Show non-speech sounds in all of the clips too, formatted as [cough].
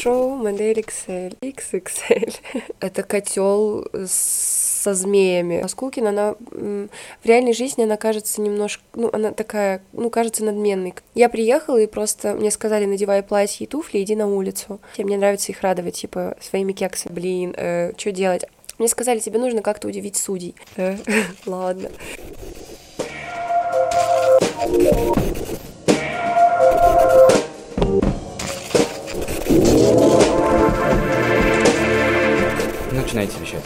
Шоу модель XL. XXL. [laughs] Это котел со змеями. А Скулкина, она в реальной жизни, она кажется немножко, ну, она такая, ну, кажется надменной. Я приехала и просто мне сказали, надевай платье и туфли, иди на улицу. И мне нравится их радовать, типа, своими кексами. Блин, э, что делать? Мне сказали, тебе нужно как-то удивить судей. Э, [laughs] ладно. Начинайте вещать.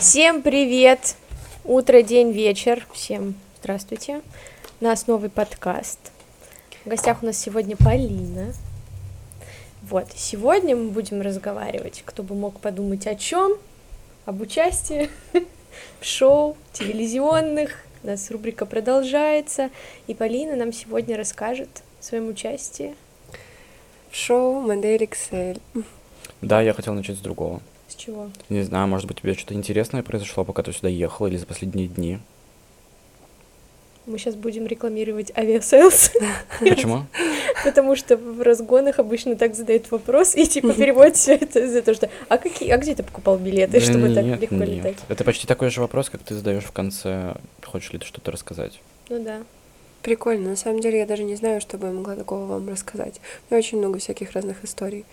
Всем привет! Утро, день, вечер. Всем здравствуйте. У нас новый подкаст. В гостях у нас сегодня Полина. Вот, сегодня мы будем разговаривать, кто бы мог подумать о чем, об участии [laughs] в шоу телевизионных. У нас рубрика продолжается, и Полина нам сегодня расскажет о своем участии. В шоу «Модель XL». Да, я хотел начать с другого. С чего? Не знаю, может быть, у тебя что-то интересное произошло, пока ты сюда ехала, или за последние дни. Мы сейчас будем рекламировать Aviasales. [laughs] Почему? Потому что в разгонах обычно так задают вопрос и типа переводят все это за то, что а какие, а где ты покупал билеты, чтобы так легко летать? Это почти такой же вопрос, как ты задаешь в конце, хочешь ли ты что-то рассказать. Ну да. Прикольно. На самом деле я даже не знаю, что бы я могла такого вам рассказать. У меня очень много всяких разных историй.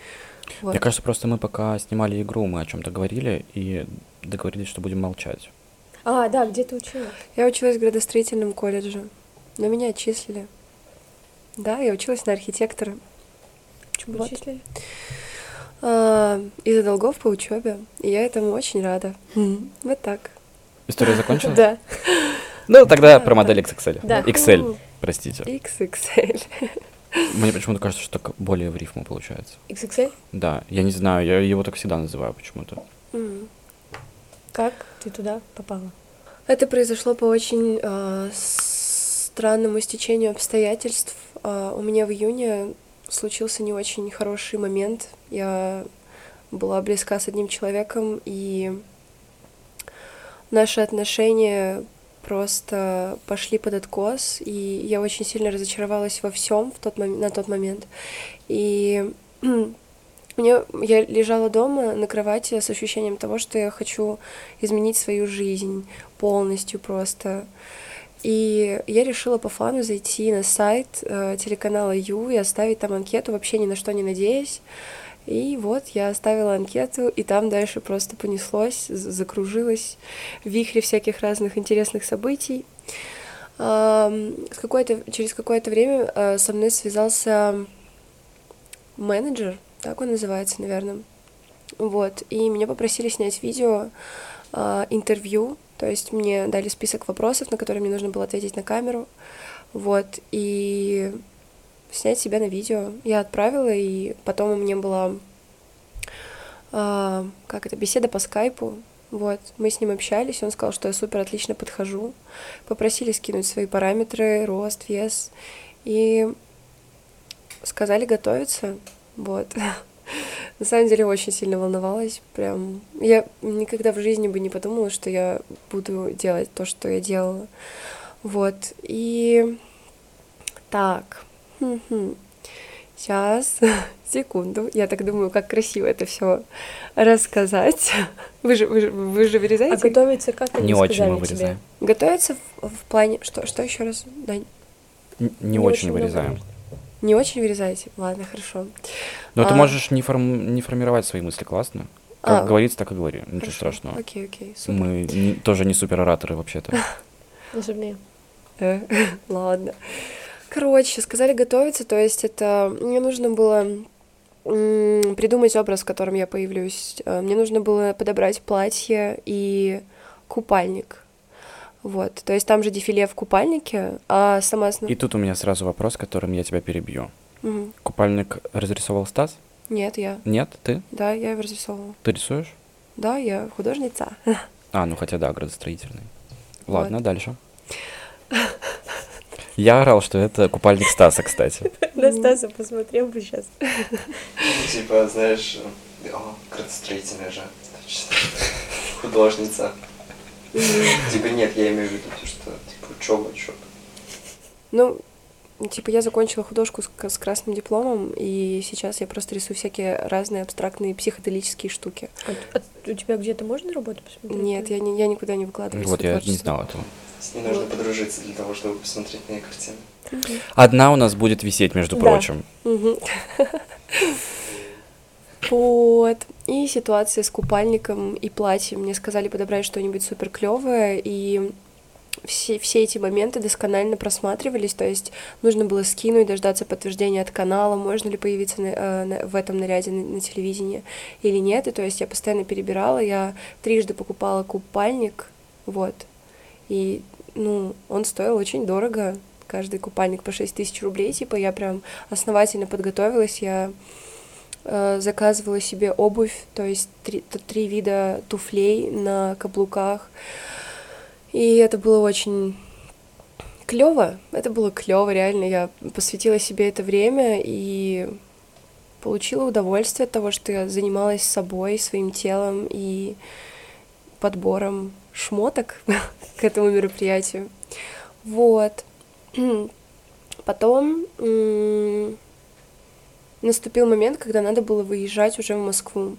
Вот. Мне кажется, просто мы пока снимали игру, мы о чем-то говорили и договорились, что будем молчать. А, да, где ты училась? Я училась в градостроительном колледже. Но меня отчислили. Да, я училась на архитектора. Почему вот. отчислили? А, из-за долгов по учебе. И я этому очень рада. Вот так. История закончилась? Да. Ну, тогда про модель XXL. Да. XL, простите. XXL. [laughs] Мне почему-то кажется, что так более в рифму получается. XXL? Да, я не знаю, я его так всегда называю почему-то. Mm. Как ты туда попала? Это произошло по очень э, странному стечению обстоятельств. Э, у меня в июне случился не очень хороший момент. Я была близка с одним человеком, и наши отношения просто пошли под откос, и я очень сильно разочаровалась во всем в тот мом- на тот момент. И [clears throat] мне, я лежала дома на кровати с ощущением того, что я хочу изменить свою жизнь полностью просто. И я решила по фану зайти на сайт э, телеканала Ю и оставить там анкету, вообще ни на что не надеясь. И вот я оставила анкету, и там дальше просто понеслось, закружилось в вихре всяких разных интересных событий. Какое-то, через какое-то время э, со мной связался менеджер, так он называется, наверное. Вот, и меня попросили снять видео, э, интервью, то есть мне дали список вопросов, на которые мне нужно было ответить на камеру. Вот, и снять себя на видео. Я отправила, и потом у меня была э, как это, беседа по скайпу. Вот, мы с ним общались, он сказал, что я супер отлично подхожу. Попросили скинуть свои параметры, рост, вес. И сказали готовиться. Вот. [laughs] На самом деле очень сильно волновалась. Прям я никогда в жизни бы не подумала, что я буду делать то, что я делала. Вот. И так, Сейчас, [laughs] секунду. Я так думаю, как красиво это все рассказать. [laughs] Вы же, вы же, вы же вырезаете? А готовится как Не очень мы вырезаем. Тебе? Готовится в, в плане... Что, что еще раз? Да. Не, не, очень, очень вырезаем. Не очень вырезаете? Ладно, хорошо. Но а... ты можешь не, форм... не формировать свои мысли, классно. Как а, говорится, так и говори. Ничего хорошо. страшного. Окей, окей, супер. Мы не, тоже не супер ораторы вообще-то. [laughs] Мне. Э, ладно. Короче, сказали готовиться, то есть это мне нужно было придумать образ, в котором я появлюсь. Э, мне нужно было подобрать платье и купальник. Вот, то есть там же дефиле в купальнике, а сама. И тут у меня сразу вопрос, которым я тебя перебью. Угу. Купальник разрисовал Стас? Нет, я. Нет, ты? Да, я его разрисовывала. Ты рисуешь? Да, я художница. А, ну хотя да, градостроительный. Ладно, вот. дальше. [laughs] Я орал, что это купальник Стаса, кстати. [laughs] На Стаса посмотрел бы сейчас. Типа, знаешь, о, градостроительная же, художница. Типа, нет, я имею в виду, что, типа, учеба, учеба. Ну, типа я закончила художку с, с красным дипломом, и сейчас я просто рисую всякие разные абстрактные психоделические штуки. А, а у тебя где-то можно работу посмотреть? Нет, я, не, я никуда не выкладываю. Вот, я не знал этого. С ней нужно подружиться для того, чтобы посмотреть на ее картины. Одна у нас будет висеть, между Да. прочим. Вот. И ситуация с купальником и платьем. Мне сказали подобрать что-нибудь супер клевое, и все, все эти моменты досконально просматривались, то есть нужно было скинуть, дождаться подтверждения от канала, можно ли появиться на- э, на- в этом наряде на, на телевидении или нет, и то есть я постоянно перебирала, я трижды покупала купальник, вот, и, ну, он стоил очень дорого, каждый купальник по 6 тысяч рублей, типа я прям основательно подготовилась, я э, заказывала себе обувь, то есть три, три вида туфлей на каблуках. И это было очень клево. Это было клево, реально. Я посвятила себе это время и получила удовольствие от того, что я занималась собой, своим телом и подбором шмоток [laughs] к этому мероприятию. Вот. Потом наступил момент, когда надо было выезжать уже в Москву.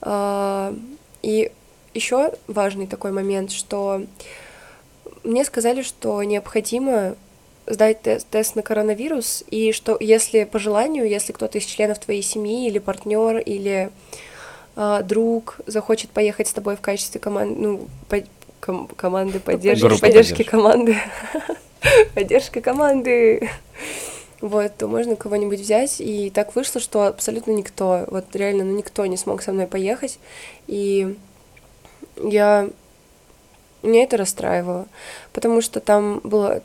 А, И еще важный такой момент, что мне сказали, что необходимо сдать тест, тест на коронавирус, и что если по желанию, если кто-то из членов твоей семьи или партнер или а, друг захочет поехать с тобой в качестве команды, ну, по- ком- команды поддержки, Группы поддержки поддержки. команды, [laughs] поддержка команды, вот, то можно кого-нибудь взять. И так вышло, что абсолютно никто, вот реально, ну никто не смог со мной поехать. И я... Меня это расстраивало, потому что там было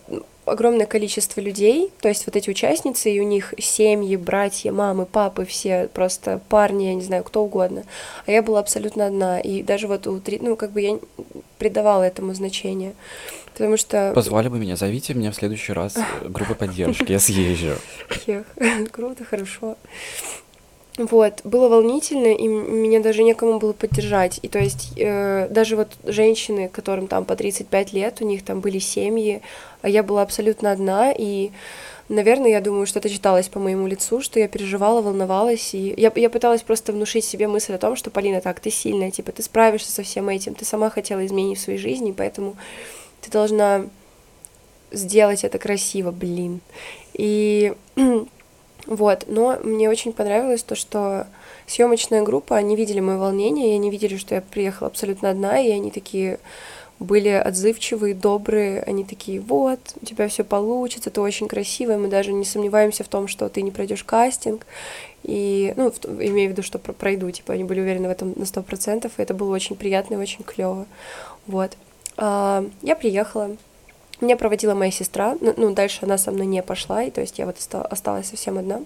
огромное количество людей, то есть вот эти участницы, и у них семьи, братья, мамы, папы, все просто парни, я не знаю, кто угодно. А я была абсолютно одна, и даже вот у три, ну, как бы я придавала этому значения, потому что... Позвали бы меня, зовите меня в следующий раз э, группы поддержки, я [laughs] съезжу. Круто, хорошо. Вот, было волнительно, и меня даже некому было поддержать. И то есть э, даже вот женщины, которым там по 35 лет, у них там были семьи, а я была абсолютно одна, и, наверное, я думаю, что это читалось по моему лицу, что я переживала, волновалась, и я, я пыталась просто внушить себе мысль о том, что, Полина, так, ты сильная, типа, ты справишься со всем этим, ты сама хотела изменений в своей жизни, поэтому ты должна сделать это красиво, блин. И [clears throat] вот, но мне очень понравилось то, что съемочная группа, они видели мое волнение, и они видели, что я приехала абсолютно одна, и они такие были отзывчивые, добрые, они такие, вот, у тебя все получится, ты очень красивая, мы даже не сомневаемся в том, что ты не пройдешь кастинг, и, ну, в- имею в виду, что про- пройду, типа, они были уверены в этом на сто процентов, и это было очень приятно и очень клево, вот. А, я приехала, меня проводила моя сестра, ну, ну, дальше она со мной не пошла, и то есть я вот оста- осталась совсем одна.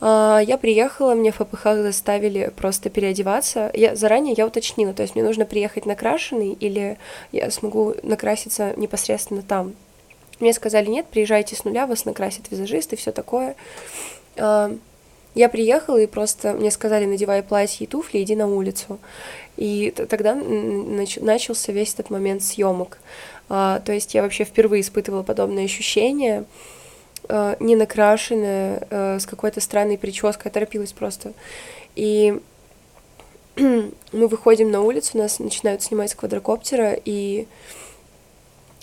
А, Я приехала, мне в ФПХ заставили просто переодеваться. Я заранее я уточнила, то есть мне нужно приехать накрашенный или я смогу накраситься непосредственно там. Мне сказали, нет, приезжайте с нуля, вас накрасит визажист и все такое. А, Я приехала и просто мне сказали, надевай платье и туфли, иди на улицу. И тогда начался весь этот момент съемок. А, То есть я вообще впервые испытывала подобные ощущения э, не накрашенная, с какой-то странной прической, торопилась просто. И [clears throat] мы выходим на улицу, нас начинают снимать с квадрокоптера, и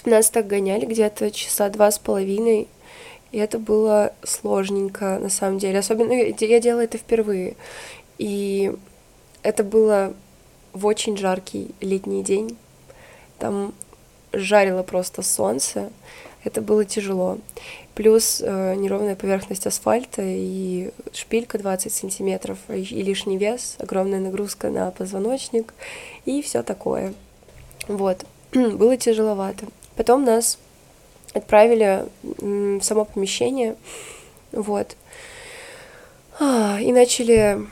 нас так гоняли где-то часа два с половиной, и это было сложненько, на самом деле. Особенно я я делала это впервые. И это было в очень жаркий летний день. Там жарило просто солнце. Это было тяжело. Плюс э, неровная поверхность асфальта и шпилька 20 сантиметров, и лишний вес, огромная нагрузка на позвоночник и все такое. Вот. [clears throat] было тяжеловато. Потом нас отправили в само помещение, вот, А, и начали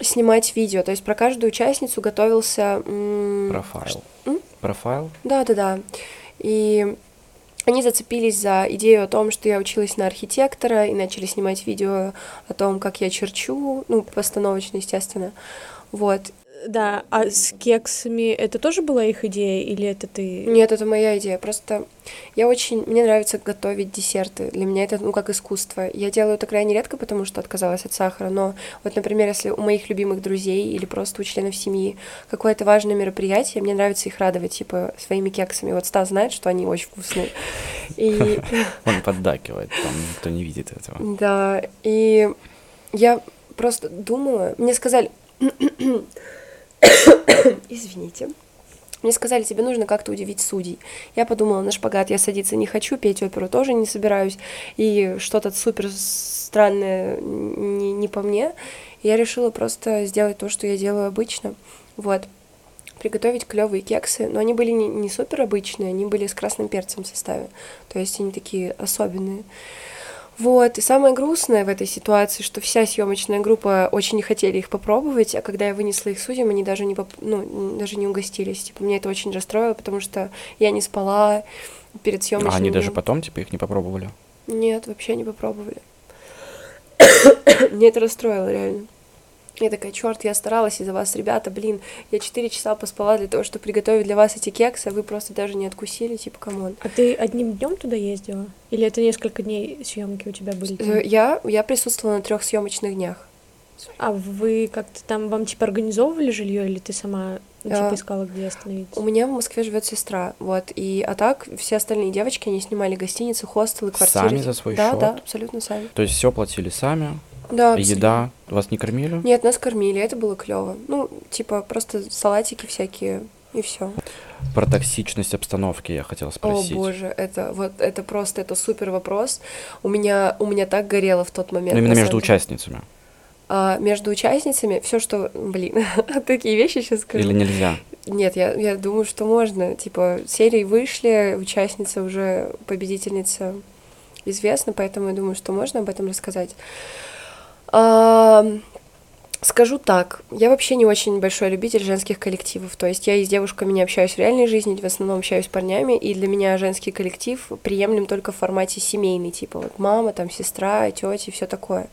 снимать видео. То есть про каждую участницу готовился... Профайл. М? Профайл? да, да, да. И они зацепились за идею о том, что я училась на архитектора, и начали снимать видео о том, как я черчу, ну, постановочно, естественно. Вот. Да, а с кексами это тоже была их идея или это ты? Нет, это моя идея. Просто я очень... Мне нравится готовить десерты. Для меня это, ну, как искусство. Я делаю это крайне редко, потому что отказалась от сахара. Но вот, например, если у моих любимых друзей или просто у членов семьи какое-то важное мероприятие, мне нравится их радовать, типа, своими кексами. Вот Стас знает, что они очень вкусные. И... [laughs] Он поддакивает, там никто не видит этого. Да, и я просто думала... Мне сказали... [coughs] Извините. Мне сказали, тебе нужно как-то удивить судей. Я подумала, на шпагат я садиться не хочу, петь оперу тоже не собираюсь, и что-то супер странное не, не по мне. Я решила просто сделать то, что я делаю обычно. Вот. Приготовить клевые кексы, но они были не, не супер обычные, они были с красным перцем в составе. То есть они такие особенные. Вот, и самое грустное в этой ситуации, что вся съемочная группа очень не хотели их попробовать, а когда я вынесла их судьям, они даже не, поп... ну, даже не угостились. Типа, меня это очень расстроило, потому что я не спала перед съемочным А они даже потом, типа, их не попробовали? Нет, вообще не попробовали. [coughs] Мне это расстроило, реально. Я такая, черт, я старалась из-за вас, ребята, блин, я 4 часа поспала для того, чтобы приготовить для вас эти кексы, а вы просто даже не откусили, типа, come on. А ты одним днем туда ездила? Или это несколько дней съемки у тебя были? Э, Я, я присутствовала на трех съемочных днях. А вы как-то там вам типа организовывали жилье или ты сама ну, типа А, искала где остановиться? У меня в Москве живет сестра, вот, и а так все остальные девочки, они снимали гостиницы, хостелы, квартиры. Сами за свой Да, счет? да, абсолютно сами. То есть все платили сами, Да, еда вас не кормили? Нет, нас кормили, это было клево. Ну, типа, просто салатики всякие, и все. Про токсичность обстановки я хотел О спросить. боже, это вот это просто это супер вопрос. У меня у меня так горело в тот момент. Ну, именно между участницами. А, между участницами все, что, блин, [laughs] такие вещи сейчас скажу. Или нельзя? Нет, я, я думаю, что можно. Типа, серии вышли, участница уже победительница известна, поэтому я думаю, что можно об этом рассказать. Скажу так, я вообще не очень большой любитель женских коллективов. То есть я и с девушками не общаюсь в реальной жизни, в основном общаюсь с парнями, и для меня женский коллектив приемлем только в формате семейный, типа вот мама, там сестра, тети, все такое.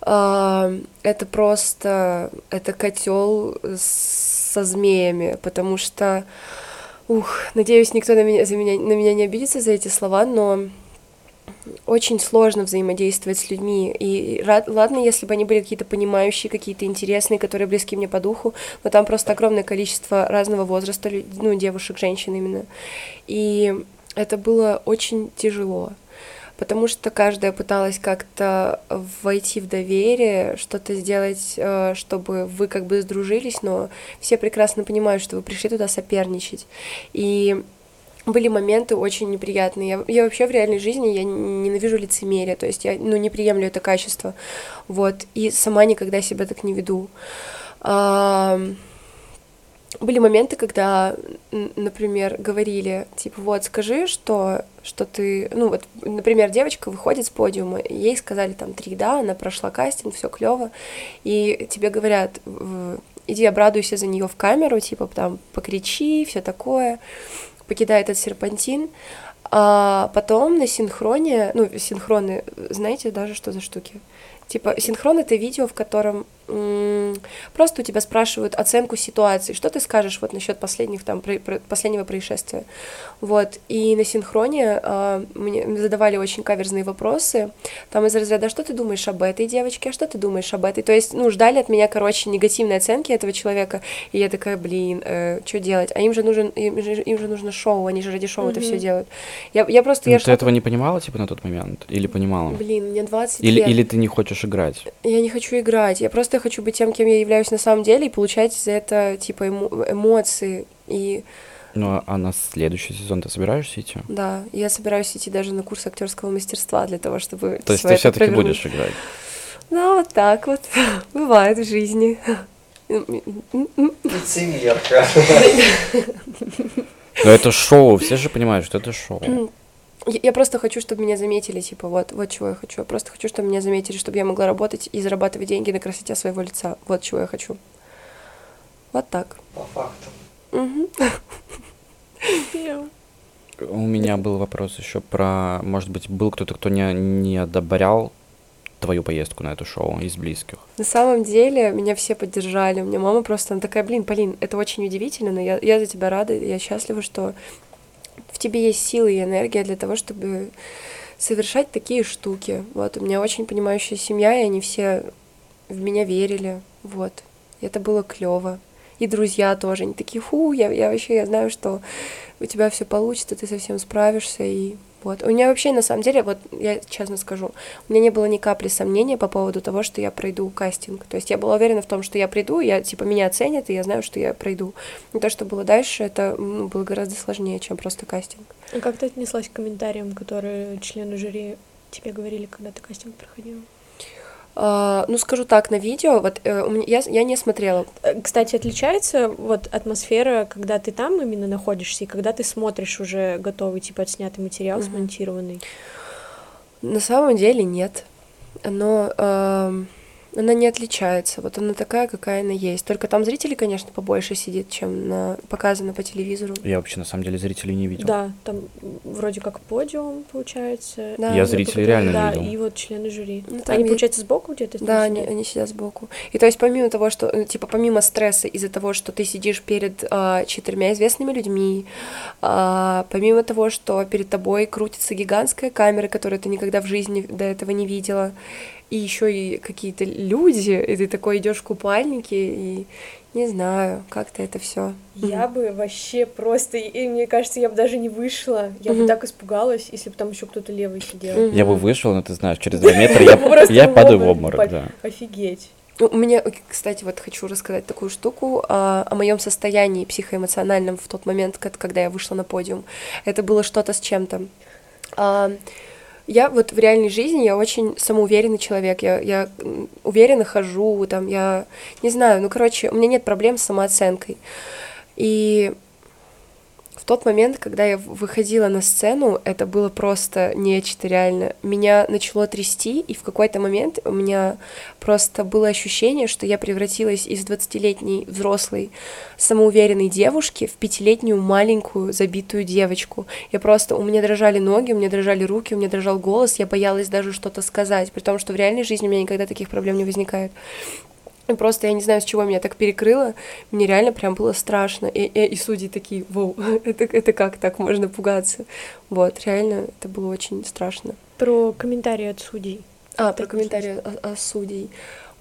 Это просто, это котел со змеями, потому что, ух, надеюсь, никто на меня, за меня, на меня не обидится за эти слова, но очень сложно взаимодействовать с людьми. И рад- ладно, если бы они были какие-то понимающие, какие-то интересные, которые близки мне по духу, но там просто огромное количество разного возраста, ну, девушек, женщин именно. И это было очень тяжело потому что каждая пыталась как-то войти в доверие, что-то сделать, э, чтобы вы как бы сдружились, но все прекрасно понимают, что вы пришли туда соперничать. И были моменты очень неприятные. Я, я вообще в реальной жизни я ненавижу лицемерие, то есть я ну, не приемлю это качество. Вот. И сама никогда себя так не веду. А, были моменты, когда, например, говорили, типа, вот, скажи, что, что ты, ну, вот, например, девочка выходит с подиума, ей сказали там три, да, она прошла кастинг, все клево, и тебе говорят, иди обрадуйся за нее в камеру, типа, там, покричи, все такое, покидает этот серпантин, а потом на синхроне, ну, синхроны, знаете даже, что за штуки? Типа, синхрон — это видео, в котором просто у тебя спрашивают оценку ситуации. Что ты скажешь вот насчет последних, там, про- про- последнего происшествия? Вот. И на синхроне а, мне задавали очень каверзные вопросы. Там из разряда, что ты думаешь об этой девочке, а что ты думаешь об этой? То есть, ну, ждали от меня, короче, негативной оценки этого человека. И я такая, блин, что делать? А им же, нужен, им, же, им же нужно шоу, они же ради шоу это все делают. Я, я просто... Ну, Я ты шла этого не понимала, типа, на тот момент? Или понимала? Блин, мне 20 Или, лет. или ты не хочешь играть? Я не хочу играть, я просто хочу быть тем, кем я являюсь на самом деле, и получать за это, типа, эмо- эмоции. И Ну, а- а на следующий сезон ты собираешься идти? да, я собираюсь идти даже на курс актерского мастерства для того, чтобы То есть ты все-таки будешь играть? Ну, вот так вот. [laughs] Бывает в жизни. Лицемерка. Но это шоу, все же понимают, что это шоу. Я я просто хочу, чтобы меня заметили, типа, вот, вот чего я хочу. Я просто хочу, чтобы меня заметили, чтобы я могла работать и зарабатывать деньги на красоте своего лица. Вот чего я хочу. Вот так. По факту. Мгм. У меня был вопрос еще про, может быть, был кто-то, кто не, не одобрял твою поездку на это шоу из близких? На самом деле меня все поддержали. У меня мама просто она такая, блин, Полин, это очень удивительно, но я, я за тебя рада, я счастлива, что в тебе есть силы и энергия для того, чтобы совершать такие штуки. Вот, у меня очень понимающая семья, и они все в меня верили. Вот. И это было клево. И друзья тоже. Они такие, фу, я, я вообще, я знаю, что у тебя все получится, ты совсем справишься, и вот. У меня вообще, на самом деле, вот я честно скажу, у меня не было ни капли сомнения по поводу того, что я пройду кастинг. То есть я была уверена в том, что я приду, я, типа, меня оценят, и я знаю, что я пройду. Но то, что было дальше, это ну, было гораздо сложнее, чем просто кастинг. А как ты отнеслась к комментариям, которые члены жюри тебе говорили, когда ты кастинг проходила? А, ну, скажу так, на видео, вот э, у меня, я, я не смотрела. Э, Кстати, отличается вот атмосфера, когда ты там именно находишься, и когда ты смотришь уже готовый, типа, отснятый материал, Мгм. смонтированный? На самом деле нет. Оно, эм, она не отличается. Вот она такая, какая она есть. Только там зрителей, конечно, побольше сидит, чем на, показано по телевизору. Я вообще на самом деле зрителей не видел. Да, там вроде как подиум, получается. Да, Я зрителей реально да, не видел. и вот члены жюри. Ну, там Они, есть- получается, сбоку где-то? Да, сидят? они, они сидят сбоку. И то есть помимо того, что, э, типа, помимо стресса из-за того, что ты сидишь перед а, четырьмя известными людьми, а, помимо того, что перед тобой крутится гигантская камера, которую ты никогда в жизни до этого не видела, и еще и какие-то люди, и ты такой идешь в купальнике, и не знаю, как-то это все. Я бы вообще просто, и мне кажется, я бы даже не вышла. Я бы Мгм. так испугалась, если бы там еще кто-то левый сидел. Мгм. Я бы вышел, но ты знаешь, через два [laughs] метра я, Просто я в падаю в обморок да. Офигеть. Ну, У меня, кстати, вот хочу рассказать такую штуку а, о моем состоянии психоэмоциональном в тот момент, когда я вышла на подиум. Это было что-то с чем-то. А, Я вот в реальной жизни я очень самоуверенный человек. Я, я уверенно хожу, там я не знаю, ну короче, у меня нет проблем с самооценкой. И тот момент, когда я выходила на сцену, это было просто нечто реально. Меня начало трясти, и в какой-то момент у меня просто было ощущение, что я превратилась из 20-летней взрослой самоуверенной девушки в пятилетнюю маленькую забитую девочку. Я просто, у меня дрожали ноги, у меня дрожали руки, у меня дрожал голос, я боялась даже что-то сказать, при том, что в реальной жизни у меня никогда таких проблем не возникает. И просто я не знаю, с чего меня так перекрыло. Мне реально прям было страшно. И, и, и судьи такие, вау, [laughs] это, это как так можно пугаться? Вот, реально, это было очень страшно. Про комментарии от судей. А, про комментарии о, о судей,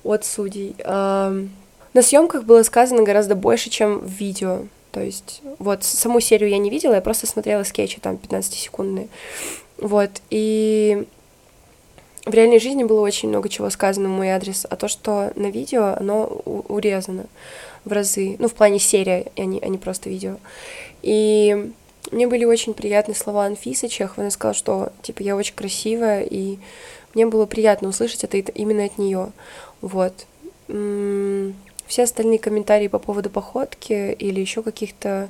от судей. Ам, на съемках было сказано гораздо больше, чем в видео. То есть, вот, саму серию я не видела, я просто смотрела скетчи там 15-секундные. Вот, и в реальной жизни было очень много чего сказано в мой адрес, а то, что на видео, оно урезано в разы. Ну, в плане серии, а не, а не просто видео. И мне были очень приятные слова Анфисы Чехова. Она сказала, что, типа, я очень красивая, и мне было приятно услышать это именно от нее. Вот. М, Все остальные комментарии по поводу походки или еще каких-то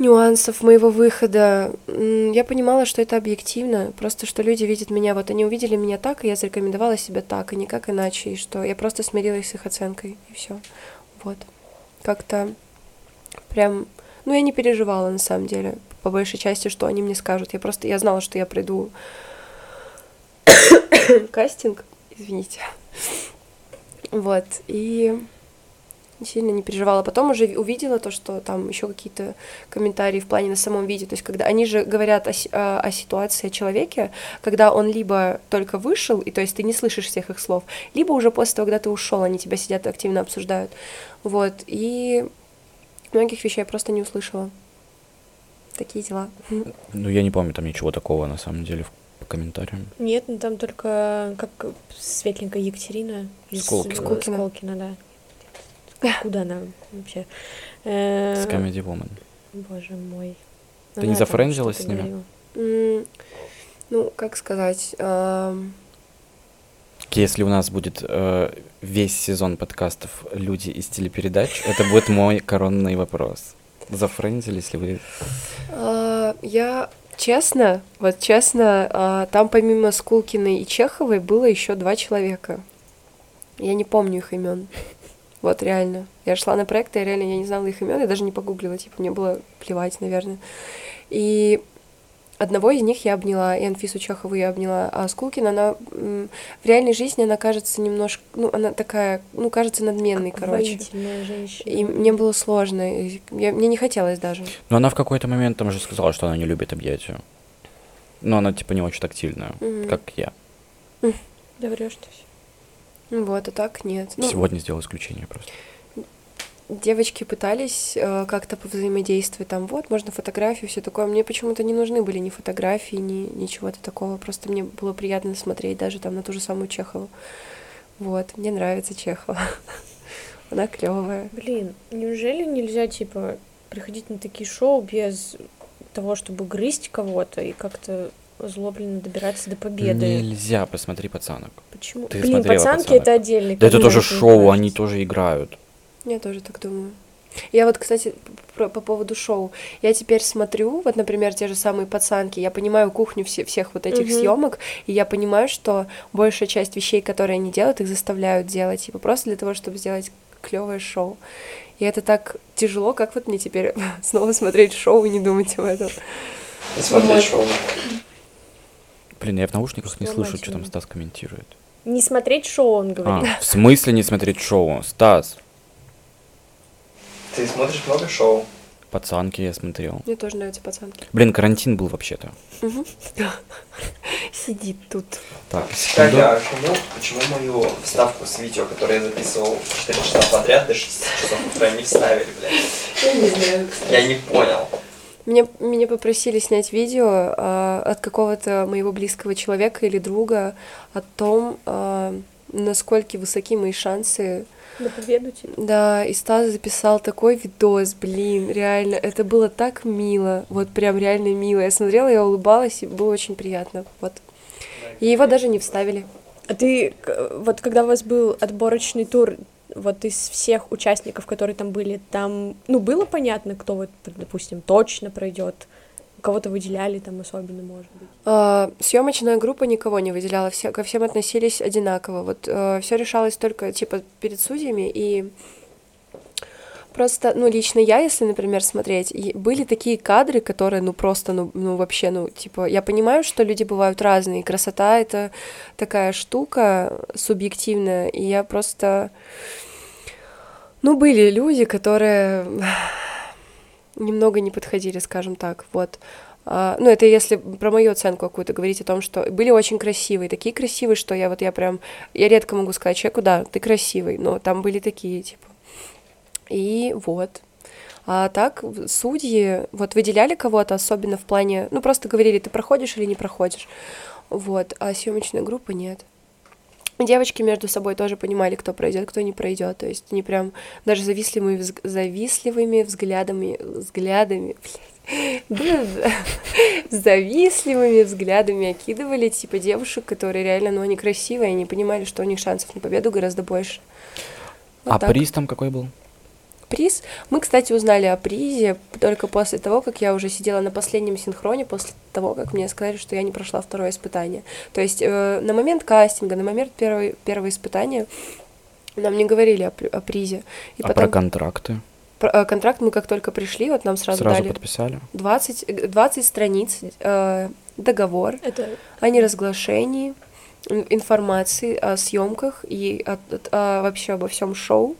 нюансов моего выхода, я понимала, что это объективно, просто что люди видят меня, вот они увидели меня так, и я зарекомендовала себя так, и никак иначе, и что я просто смирилась с их оценкой, и все. Вот. Как-то прям, ну, я не переживала на самом деле, по большей части, что они мне скажут. Я просто, я знала, что я приду [coughs] кастинг, извините. [coughs] Вот, и сильно не переживала. Потом уже увидела то, что там еще какие-то комментарии в плане на самом видео. То есть, когда они же говорят о, о, о ситуации, о человеке, когда он либо только вышел, и то есть ты не слышишь всех их слов, либо уже после того, когда ты ушел, они тебя сидят и активно обсуждают. Вот, и многих вещей я просто не услышала. Такие дела. [laughs] Ну, я не помню там ничего такого, на самом деле, в- по комментариям. Нет, ну там только как светленькая Екатерина э, Сколково. Сколково, да. Куда она вообще? Э, С Comedy Woman. Боже мой. Ты не что-то с ними? Ну, как сказать, ам, Если у нас будет э, весь сезон подкастов «Люди из телепередач», это будет мой коронный вопрос. Зафрендились ли вы? А, Я честно, вот честно, там помимо Скулкиной и Чеховой было еще два человека. Я не помню их имен. Вот реально. Я шла на проект, и я реально я не знала их имен, я даже не погуглила, типа мне было плевать, наверное. И одного из них я обняла, и Анфису Чехову я обняла, а Скулкина, она в реальной жизни, она кажется немножко, ну, она такая, ну, кажется надменной, короче. Женщина. И мне было сложно, я, мне не хотелось даже. Но она в какой-то момент там же сказала, что она не любит объятия. Но она типа не очень тактильная, Мгм. как я. Да врешь ты всё. Ну Вот, а так нет. Ну, Сегодня сделал исключение просто. девочки пытались э, как-то повзаимодействовать, там, вот, можно фотографии, все такое. Мне почему-то не нужны были ни фотографии, ни ничего-то такого. Просто мне было приятно смотреть даже там на ту же самую Чехову. Вот, мне нравится Чехова. [laughs] Она клевая. Блин, неужели нельзя, типа, приходить на такие шоу без того, чтобы грызть кого-то и как-то озлобленно добираться до победы? Нельзя, посмотри пацанок. Почему? Ты Блин, смотрела пацанки «Пацанок»? это отдельный Да это тоже шоу, они кажется. тоже играют. Я тоже так думаю. Я вот, кстати, про- по поводу шоу. Я теперь смотрю, вот, например, те же самые пацанки, я понимаю кухню все- всех вот этих Мгм. съемок, и я понимаю, что большая часть вещей, которые они делают, их заставляют делать, типа просто для того, чтобы сделать клевое шоу. И это так тяжело, как вот мне теперь [laughs] снова смотреть шоу и не думать об этом. Смотреть шоу. Блин, я в наушниках не слышу, что там. Стас комментирует. Не смотреть шоу, он А, говорит. в смысле не смотреть шоу? Стас, Ты смотришь много шоу? пацанки я смотрел. Мне тоже нравятся пацанки. Блин, карантин был вообще-то. [laughs] Сидит тут. Так, Кстати, секунду. а почему, почему мою вставку с видео, которое я записывал 4 часа подряд до 6 часов утра не вставили, блядь? Я не знаю, Я не понял. Меня, меня попросили снять видео а, от какого-то моего близкого человека или друга о том, а, насколько высоки мои шансы. На победу, типа. Да, и Стас записал такой видос, блин, реально, это было так мило, вот прям реально мило. Я смотрела, я улыбалась, и было очень приятно, вот. И его даже не вставили. А ты, вот когда у вас был отборочный тур, вот из всех участников, которые там были, там, ну, было понятно, кто вот, допустим, точно пройдет? Кого-то выделяли там особенно, может быть? А, съемочная группа никого не выделяла, все, ко всем относились одинаково. Вот все решалось только типа перед судьями и просто, ну лично я, если, например, смотреть, были такие кадры, которые, ну просто, ну, ну вообще, ну типа, я понимаю, что люди бывают разные, красота это такая штука субъективная, и я просто, ну были люди, которые [sighs] немного не подходили, скажем так, вот. А, ну, это если про мою оценку какую-то говорить о том, что были очень красивые, такие красивые, что я вот я прям, я редко могу сказать человеку, да, ты красивый, но там были такие, типа. И вот. А так, судьи вот выделяли кого-то, особенно в плане, ну, просто говорили, ты проходишь или не проходишь. Вот, а съемочная группа нет. Девочки между собой тоже понимали, кто пройдет, кто не пройдет. То есть они прям даже завистливыми, взг- завистливыми взглядами, взглядами, блядь, [laughs] завистливыми взглядами окидывали типа девушек, которые реально, ну, они красивые, они понимали, что у них шансов на победу гораздо больше. Вот А так. приз там какой был? Приз. Мы, кстати, узнали о призе только после того, как я уже сидела на последнем синхроне, после того, как мне сказали, что я не прошла второе испытание. То есть э, на момент кастинга, на момент первой, первого испытания нам не говорили о, о призе. И а про потом контракты? про- э, контракт мы как только пришли, вот нам сразу, Сразу дали подписали? 20, э, 20 страниц, э, договор Это о неразглашении ин- информации о съемках и о- от- о- вообще обо всем шоу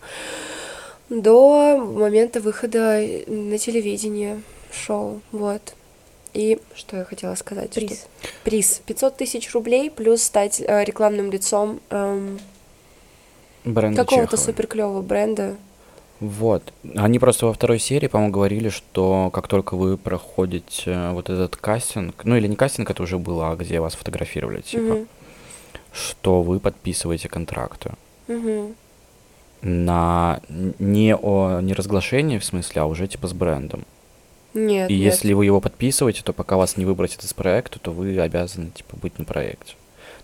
до момента выхода на телевидение шоу. Вот. И что я хотела сказать? что- приз. Приз. 500 тысяч рублей плюс стать э, рекламным лицом эм, какого-то Чехова. супер клевого бренда. Вот. Они просто во второй серии, по-моему, говорили, что как только вы проходите э, вот этот кастинг, ну или не кастинг, это уже было, а где вас фотографировали, типа, Мгм. что вы подписываете контракты Мгм. На не о неразглашении, в смысле, а уже типа с брендом. Нет, И нет. если вы его подписываете, то пока вас не выбросят из проекта, то вы обязаны типа быть на проекте.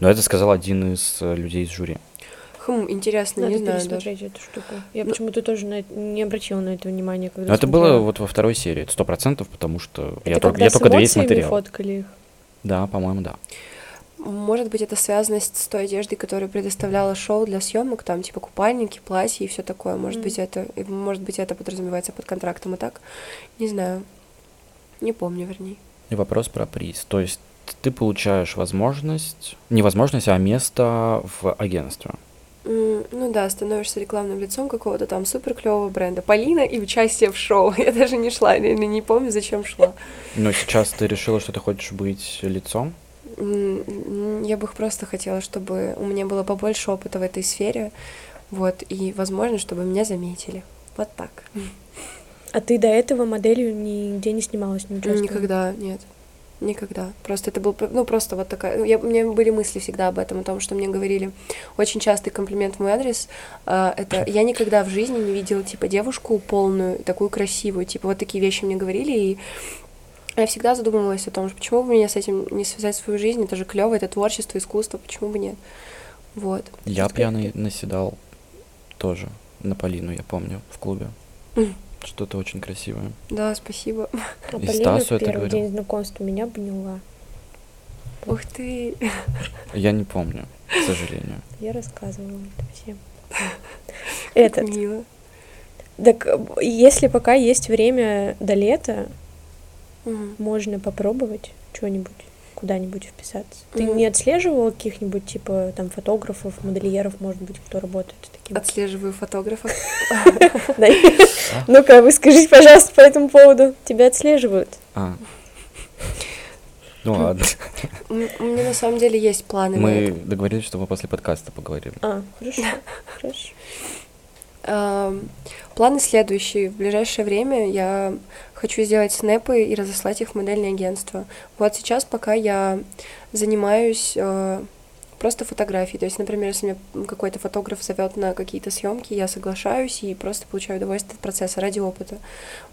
Но это сказал один из э, людей из жюри. Хм, интересно, Надо не знаю даже. пересмотреть эту штуку. Я Ну- почему-то тоже на это не обратила на это внимание, когда Но это было смотрела. вот во второй серии, сто процентов, потому что я Это только, когда я только две эмоциями смотрел. фоткали их. Да, по-моему, да. Может быть, это связано с той одеждой, которую предоставляла шоу для съемок, там типа купальники, платья и все такое. Может Мгм. быть, это, может быть, это подразумевается под контрактом и так. Не знаю. Не помню, вернее. И вопрос про приз. То есть ты получаешь возможность, не возможность, а место в агентстве. М, Ну да, становишься рекламным лицом какого-то там супер клевого бренда. Полина и участие в шоу. [laughs] Я даже не шла, я не помню, зачем шла. Но сейчас ты решила, что ты хочешь быть лицом? Я бы просто хотела, чтобы у меня было побольше опыта в этой сфере. Вот, и, возможно, чтобы меня заметили. Вот так. А ты до этого моделью нигде не снималась, не участвовала? Никогда, нет. Никогда. Просто это был, ну, просто вот такая... Я, у меня были мысли всегда об этом, о том, что мне говорили. Очень частый комплимент в мой адрес. а, это я никогда в жизни не видела, типа, девушку полную, такую красивую. Типа, вот такие вещи мне говорили, и я всегда задумывалась о том, что почему бы мне с этим не связать свою жизнь, это же клево, это творчество, искусство, почему бы нет. Вот. Я Скажи, пьяный наседал тоже на Полину, я помню, в клубе. Что-то очень красивое. Да, спасибо. А И Полина Стасу в это первый говорил. день знакомства меня обняла. Ух ты. Я не помню, к сожалению. Я рассказывала это всем. Этот. Мило. Так, если пока есть время до лета, Мгм. можно попробовать что-нибудь, куда-нибудь вписаться. Ты не отслеживала каких-нибудь, типа, там, фотографов, модельеров, может быть, кто работает с таким? Отслеживаю фотографов. [laughs] Ну-ка, вы скажите, пожалуйста, по этому поводу. Тебя отслеживают? А. Ну ладно. [laughs] У меня на самом деле есть планы. Мы договорились, что мы после подкаста поговорим. А, хорошо, [laughs] хорошо. Ам, Планы следующие. В ближайшее время я хочу сделать снэпы и разослать их в модельное агентство. Вот сейчас пока я занимаюсь э, просто фотографией. То есть, например, если меня какой-то фотограф зовет на какие-то съемки, я соглашаюсь и просто получаю удовольствие от процесса ради опыта.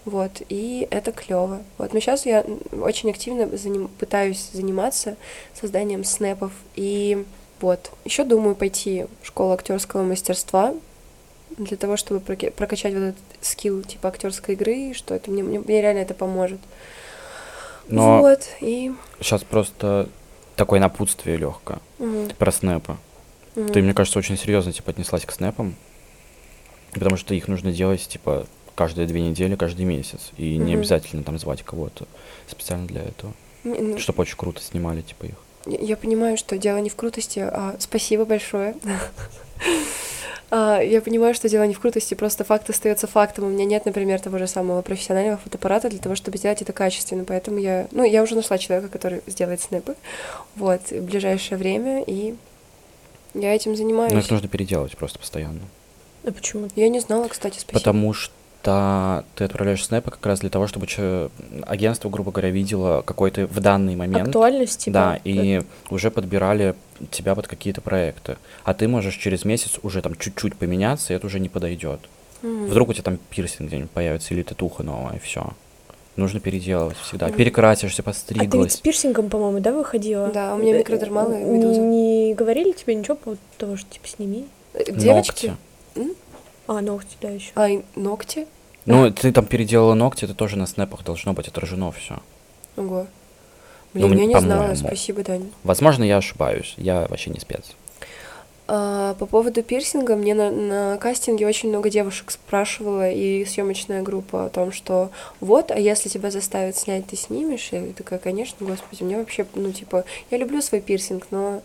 Вот. И это клево. Вот. Но сейчас я очень активно заним- пытаюсь заниматься созданием снэпов. И вот. Еще думаю пойти в школу актерского мастерства для того, чтобы прокачать вот этот скилл типа актерской игры, что это мне, мне, мне реально это поможет. Но Вот, и... сейчас просто такое напутствие легкое мгм, про снэпы. мгм. Ты, мне кажется, очень серьезно типа отнеслась к снэпам, потому что их нужно делать типа каждые две недели, каждый месяц, и не Мгм. обязательно там звать кого-то специально для этого, Не, ну, чтобы очень круто снимали типа их. Я я понимаю, что дело не в крутости, а спасибо большое. [laughs] А, Я понимаю, что дело не в крутости, просто факт остается фактом. У меня нет, например, того же самого профессионального фотоаппарата для того, чтобы сделать это качественно. Поэтому я, ну, я уже нашла человека, который сделает снэпы, вот, в ближайшее время, и я этим Но занимаюсь. их нужно переделывать просто постоянно. А почему? Я не знала, кстати, спасибо. Потому что ты отправляешь снэпы как раз для того, чтобы че- агентство, грубо говоря, видело какой-то в данный момент. Актуальность, типа? Да, и уже подбирали тебя под какие-то проекты. А ты можешь через месяц уже там чуть-чуть поменяться, и это уже не подойдет. Мгм. Вдруг у тебя там пирсинг где-нибудь появится или татуха новая, и все. Нужно переделывать всегда. Мгм. Перекрасишься, А ты ведь с пирсингом, по-моему, да, выходила? Да, у меня Э, микродермалы, не- медуза. Не говорили тебе ничего по поводу того, что типа сними? Э, Девочки? Ногти. А, ногти, да, еще. А, ногти? Ну, ты там переделала ногти, это тоже на снэпах должно быть отражено все. Ого. Ну, Блин, мне- я не знала, спасибо, Дань. Возможно, я ошибаюсь. Я вообще не спец. А, по поводу пирсинга, мне на, на кастинге очень много девушек спрашивала, и съемочная группа о том, что вот, а если тебя заставят снять, ты снимешь? Я такая, конечно, господи, мне вообще, ну, типа, я люблю свой пирсинг, но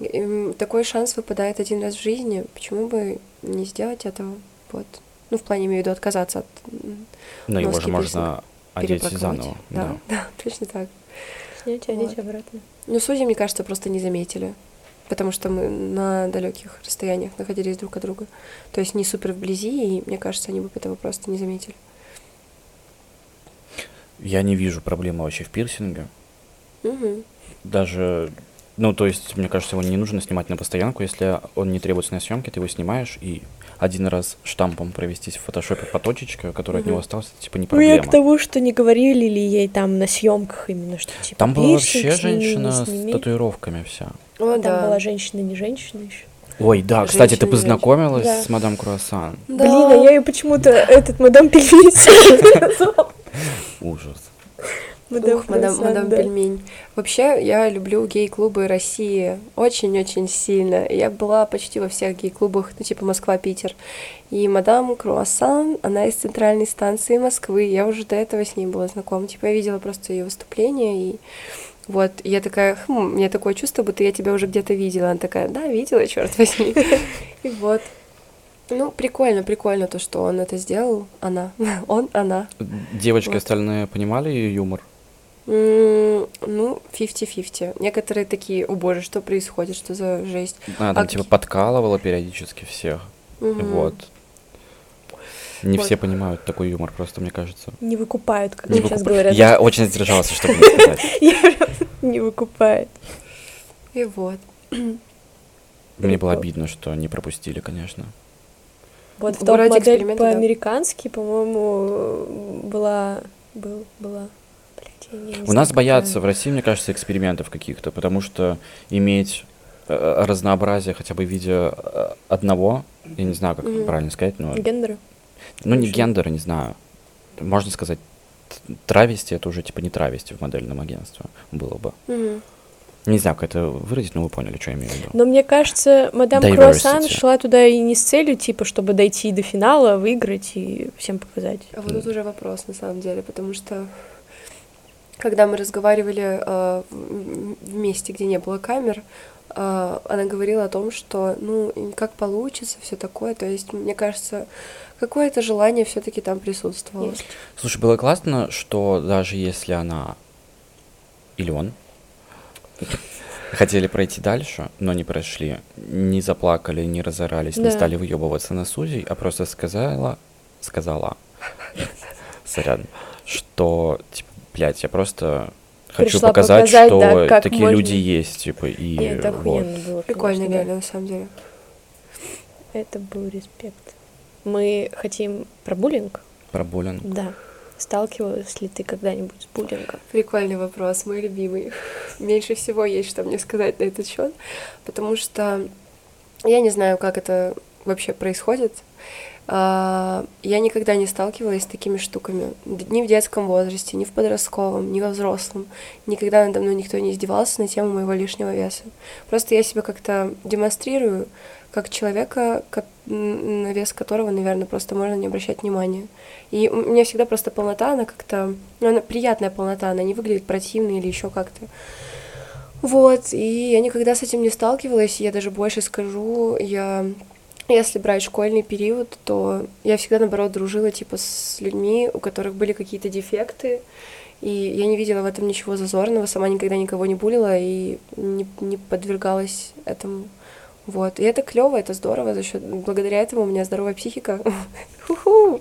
эм, такой шанс выпадает один раз в жизни, почему бы не сделать этого? Вот. Ну, в плане, имею в виду, отказаться от Но его Носки же можно одеть заново. Да, да, [laughs] точно так. Снять, Вот. одеть обратно. Ну, судьи, мне кажется, просто не заметили. Потому что мы на далеких расстояниях находились друг от друга. То есть не супер вблизи, и мне кажется, они бы этого просто не заметили. Я не вижу проблемы вообще в пирсинге. Мгм. Даже, ну, то есть, мне кажется, его не нужно снимать на постоянку. Если он не требуется на съемке, ты его снимаешь и один раз штампом провестись в фотошопе по точечке, которая от Мгм. него осталась, это, типа не Ну, я проблема. к тому, что не говорили ли ей там на съемках именно, что типа Там была вообще женщина с татуировками вся. О, Там да. была женщина, не женщина еще. Ой, да, кстати, ты Женщина, познакомилась Да. с мадам Круассан. Да. Блин, а я ее почему-то этот мадам певица. [laughs] Ужас. Мадам Ух, мадам, мадам да. Пельмень. Вообще, я люблю гей-клубы России очень-очень сильно. Я была почти во всех гей-клубах, ну, типа Москва-Питер. И мадам Круассан, она из центральной станции Москвы. Я уже до этого с ней была знакома. Типа, я видела просто ее выступление, и вот, и я такая, хм, у меня такое чувство, будто я тебя уже где-то видела. Она такая, да, видела, черт возьми. [laughs] И вот. Ну, прикольно, прикольно то, что он это сделал. Она. [laughs] Он, она. Девочки Вот. остальные понимали ее юмор? Ну, 50-50. Некоторые такие, о боже, что происходит, что за жесть. Она там А типа подкалывала периодически всех. Мгм. Вот. Не Вот. все понимают такой юмор, просто мне кажется. Не выкупают, как Не сейчас выкуп- говорят. Я очень сдержался, чтобы не сказать. [laughs] Не выкупают. И вот. Мне было обидно, что не пропустили, конечно. Вот в В топ ради модель эксперимента, да. по-американски, по-моему, была... Был, была... У нас боятся в России, мне кажется, экспериментов каких-то, потому что иметь э, разнообразие хотя бы в виде э, одного, я не знаю, как Мгм. правильно сказать, но Гендеры? ну не гендера, не знаю. Можно сказать, травести это уже типа не травести в модельном агентстве было бы. Мгм. Не знаю, как это выразить, но вы поняли, что я имею в виду. Но мне кажется, мадам Diversity. Круассан шла туда и не с целью, типа, чтобы дойти до финала, выиграть и всем показать. А вот тут уже вопрос, на самом деле, потому что когда мы разговаривали э, в- в месте, где не было камер, э, она говорила о том, что, ну, как получится, все такое. То есть, мне кажется, какое-то желание все-таки там присутствовало. Есть. Слушай, было классно, что даже если она или он хотели пройти дальше, но не прошли, не заплакали, не разорались, не Да. стали выебываться на судей, а просто сказала, сказала, [laughs] сорян, что, типа, блядь, я просто хочу Пришла показать, показать, что да, как такие можно. люди есть, типа, и это вот. было. Прикольно, конечно, да. реально, на самом деле. Это был респект. Мы хотим про буллинг? Про буллинг. Да. Сталкивалась ли ты когда-нибудь с буллингом? Прикольный вопрос, мой любимый. Меньше всего есть, что мне сказать на этот счет, потому что я не знаю, как это вообще происходит. А, Я никогда не сталкивалась с такими штуками. Ни в детском возрасте, ни в подростковом, ни во взрослом. Никогда надо мной никто не издевался на тему моего лишнего веса. Просто я себя как-то демонстрирую как человека, на вес которого, наверное, просто можно не обращать внимания. И у меня всегда просто полнота, она как-то, ну, она приятная полнота, она не выглядит противной или еще как-то. Вот, и я никогда с этим не сталкивалась, я даже больше скажу, я, если брать школьный период, то я всегда, наоборот, дружила, типа, с людьми, у которых были какие-то дефекты, и я не видела в этом ничего зазорного, сама никогда никого не булила и не, не подвергалась этому. Вот. И это клево, это здорово, за счет благодаря этому у меня здоровая психика. [laughs]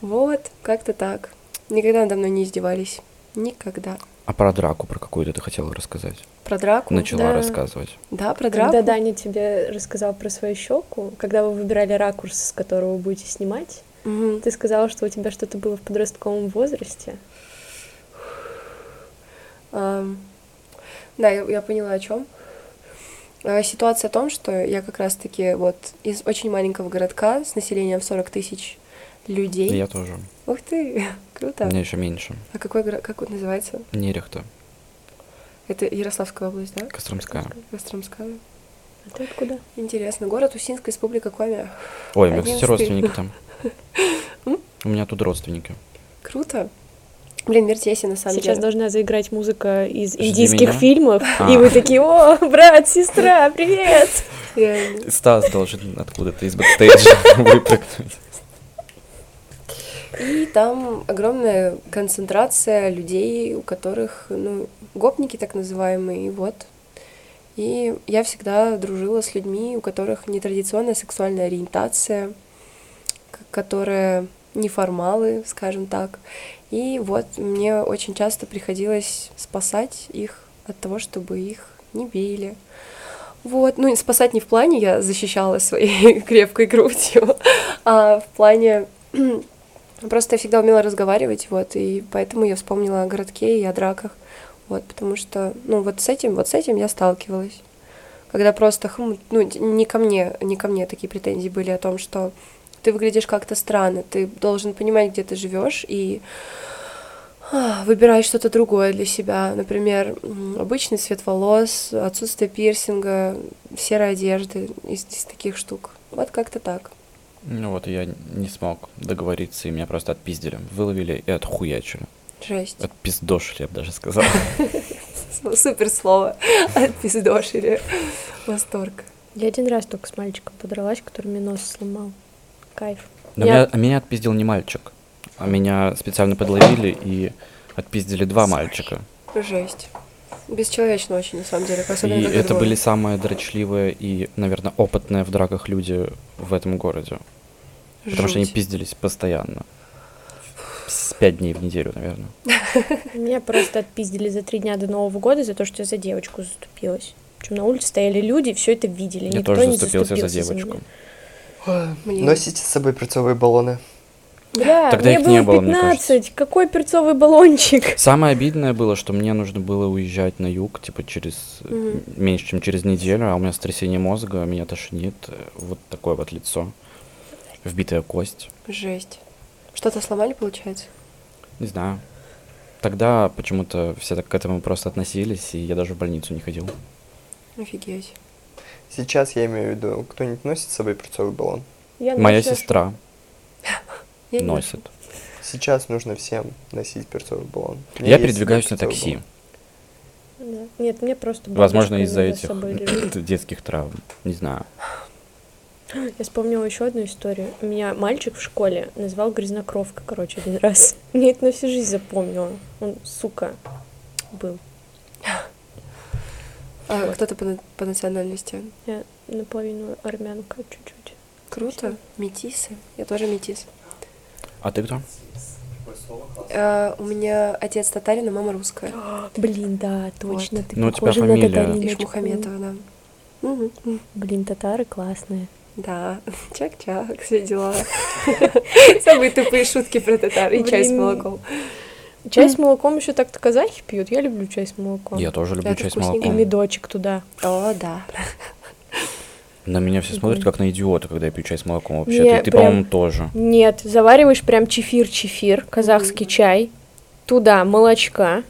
Вот, как-то так. Никогда надо мной не издевались. Никогда. А про драку, про какую-то ты хотела рассказать? Про драку? Начала да. рассказывать. Да, про драку. Когда Даня тебе рассказал про свою щеку, когда вы выбирали ракурс, с которого вы будете снимать, Мгм. ты сказала, что у тебя что-то было в подростковом возрасте. Ам, Да, я, я поняла о чем. Ситуация в том, что я как раз-таки вот из очень маленького городка с населением в 40 тысяч людей. Я тоже. Ух ты, круто. У меня еще меньше. А какой город, как он называется? Нерехта, Это Ярославская область, да? Костромская. Костромская. А ты откуда? Интересно. Город Усинск, Республика Коми. Ой, у меня, кстати, родственники там. [laughs] У меня тут родственники. Круто. Блин, мир тесен, на самом Сейчас деле. должна заиграть музыка из Жди индийских меня. фильмов, А. и вы такие, о, брат, сестра, привет! Стас должен откуда-то из бэкстейджа [laughs] выпрыгнуть. И там огромная концентрация людей, у которых, ну, гопники так называемые, и вот. И я всегда дружила с людьми, у которых нетрадиционная сексуальная ориентация, к- которые неформалы, скажем так. И вот мне очень часто приходилось спасать их от того, чтобы их не били. Вот, ну спасать не в плане я защищала своей [laughs] крепкой грудью, а в плане Просто я всегда умела разговаривать, вот, и поэтому я вспомнила о городке и о драках, вот, потому что, ну, вот с этим, вот с этим я сталкивалась. Когда просто, хм, ну, не ко мне, не ко мне такие претензии были о том, что ты выглядишь как-то странно, ты должен понимать, где ты живешь, и а, выбирать что-то другое для себя. Например, обычный цвет волос, отсутствие пирсинга, серой одежды, из, из таких штук. Вот как-то так. Ну вот я не смог договориться, и меня просто отпиздили. Выловили и отхуячили. Жесть. Отпиздошили, я бы даже сказал. [laughs] Супер слово. Отпиздошили. Восторг. Я один раз только с мальчиком подралась, который мне нос сломал. Кайф. Но Я- меня, а меня отпиздил не мальчик, а меня специально подловили и отпиздили два мальчика. Жесть. Бесчеловечно очень, на самом деле. И Особенно, это двое. были самые дрочливые и, наверное, опытные в драках люди в этом городе. Потому что они Жуть. пиздились постоянно. С пять дней в неделю, наверное. [laughs] Меня просто отпиздили за три дня до Нового года за то, что я за девочку заступилась. Причем на улице стояли люди, и все это видели. Я Никто тоже не заступился за заступился девочку. меня. Блин. Носите с собой перцовые баллоны. Бля, Тогда мне их было не было, мне 15. Какой перцовый баллончик? [laughs] Самое обидное было, что мне нужно было уезжать на юг, типа через Мгм. меньше, чем через неделю, а у меня сотрясение мозга, меня тошнит, э, вот такое вот лицо, вбитая кость, Жесть. Что-то сломали, получается? не знаю. Тогда почему-то все так к этому просто относились, и я даже в больницу не ходил. Офигеть. Сейчас я имею в виду, кто-нибудь носит с собой перцовый баллон? Я Моя сестра Я не носит. Сейчас нужно всем носить перцовый баллон. У Я передвигаюсь на такси. Да. Нет, мне просто Возможно, из-за этих [clears throat] детских травм. Не знаю. [gasps] Я вспомнила еще одну историю. Меня мальчик в школе назвал грязнокровка, короче, один раз. [laughs] Мне это на всю жизнь запомнила. Он, сука, был. [gasps] А Вот. кто-то по, по национальности? Я наполовину армянка чуть-чуть. Круто. Метисы. Я тоже метис. А ты кто? А, у меня отец татарин, а мама русская. [gasps] Блин, да, точно. Ты Ну, у тебя похожа на фамилия. Татариночку. Ишмухаметова, да. Блин, татары классные. Да. [laughs] Чак-чак, все дела. [laughs] Самые тупые шутки про татар и чай с молоком. Чай с молоком еще так-то казахи пьют. Я люблю чай с молоком. Я тоже люблю чай с вкусненько. И молоком. медочек туда. О, да. [laughs] На меня все смотрят как на идиота, когда я пью чай с молоком вообще-то. Не, И ты, прям- по-моему, тоже. Нет, завариваешь прям чефир-чефир, казахский чай. Туда молочка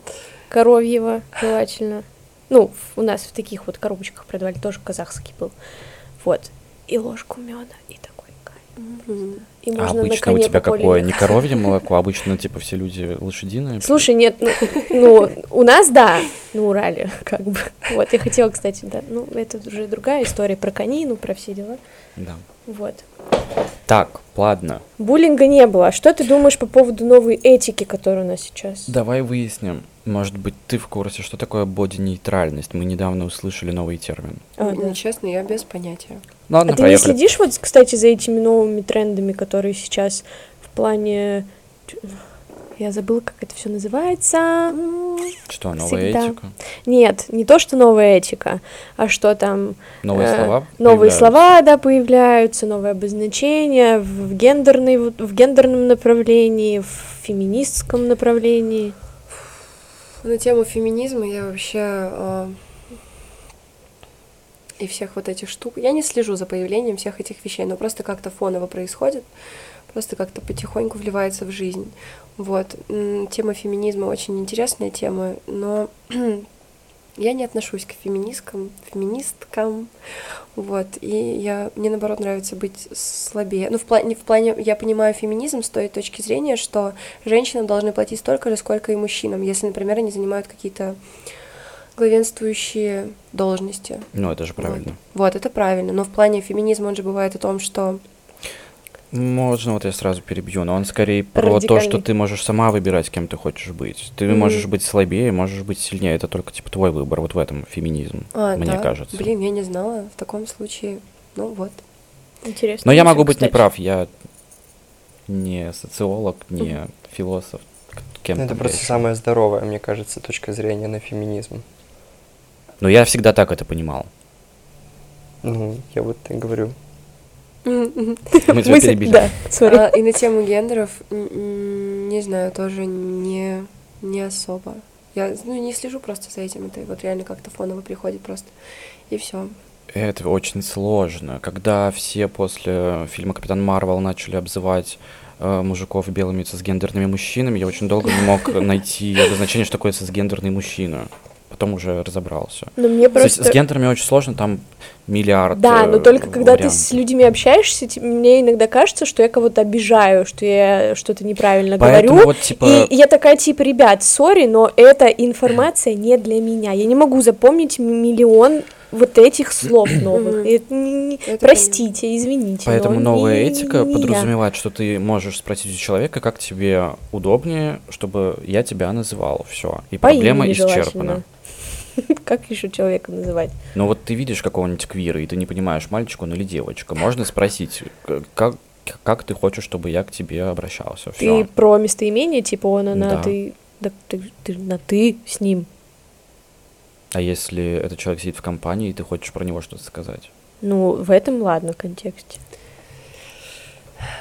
коровьего желательно. Ну, у нас в таких вот коробочках продавали, тоже казахский был. Вот. И ложку меда, и такой кайф. Мгм. И А можно обычно у тебя какое? Не коровье молоко, обычно, типа, все люди лошадиные. Слушай, нет, ну, ну, у нас, да, на Урале, как бы. Вот, я хотела, кстати, да, ну, это уже другая история про конину, про все дела. Да. Вот. Так, ладно. Буллинга не было. А что ты думаешь по поводу новой этики, которая у нас сейчас? Давай выясним. Может быть, ты в курсе, что такое боди-нейтральность? Мы недавно услышали новый термин. А, Ну, да. честно, я без понятия. Ладно, А ты не поехали. следишь вот, кстати, за этими новыми трендами, которые сейчас в плане... Я забыла, как это все называется. Что, новая Всегда. этика? Нет, не то, что новая этика, а что там... Новые э, слова? Новые появляются? слова, да, появляются, новые обозначения в, в гендерной, вот- в гендерном направлении, в феминистском направлении. На тему феминизма я вообще а, и всех вот этих штук. Я не слежу за появлением всех этих вещей, но просто как-то фоново происходит, просто как-то потихоньку вливается в жизнь. Вот. Тема феминизма очень интересная тема, но [clears throat] я не отношусь к феминисткам, феминисткам, вот, и я, мне наоборот нравится быть слабее. Ну, в плане, в плане, я понимаю феминизм с той точки зрения, что женщинам должны платить столько же, сколько и мужчинам, если, например, они занимают какие-то главенствующие должности. Ну, это же правильно. Вот, это правильно. Но в плане феминизма он же бывает о том, что Можно, вот я сразу перебью, но он скорее про то, что ты можешь сама выбирать, кем ты хочешь быть. Ты Мгм. можешь быть слабее, можешь быть сильнее. Это только типа твой выбор. Вот в этом феминизм, а, мне да, кажется. Блин, я не знала. В таком случае, ну вот. Интересно. Но я могу быть кстати. неправ. Я не социолог, не философ. к- Кем это просто я самая здоровая, мне кажется, точка зрения на феминизм. Но я всегда так это понимал. Ну, я вот и говорю. Мы тебя перебили. Да. А, и на тему гендеров, не знаю, тоже не, не особо. Я ну, не слежу просто за этим, это вот реально как-то фоново приходит просто. И все. Это очень сложно. Когда все после фильма «Капитан Марвел» начали обзывать э, мужиков белыми цисгендерными мужчинами, я очень долго не мог найти обозначение, что такое цисгендерный мужчина. Потом уже разобрался. Но мне С, просто... с гендерами очень сложно, там миллиард Да, э, но только когда ты вариантов. с людьми общаешься, мне иногда кажется, что я кого-то обижаю, что я что-то неправильно Поэтому говорю. вот, типа, И я такая, типа, ребят, сори, но эта информация не для меня. Я не могу запомнить миллион вот этих слов [clears throat] новых. Это не- не- Это Простите, извините. Поэтому но новая не- этика не я. подразумевает, что ты можешь спросить у человека, как тебе удобнее, чтобы я тебя называл. Все. И По проблема исчерпана. [laughs] Как еще человека называть? Но вот ты видишь какого-нибудь квира, и ты не понимаешь, мальчик он или девочка. Можно спросить, к- как, как ты хочешь, чтобы я к тебе обращался. Ты Все. про местоимение, типа он, она, Да. ты, да, ты, ты на ты с ним. А если этот человек сидит в компании, и ты хочешь про него что-то сказать? Ну, в этом, ладно, контексте.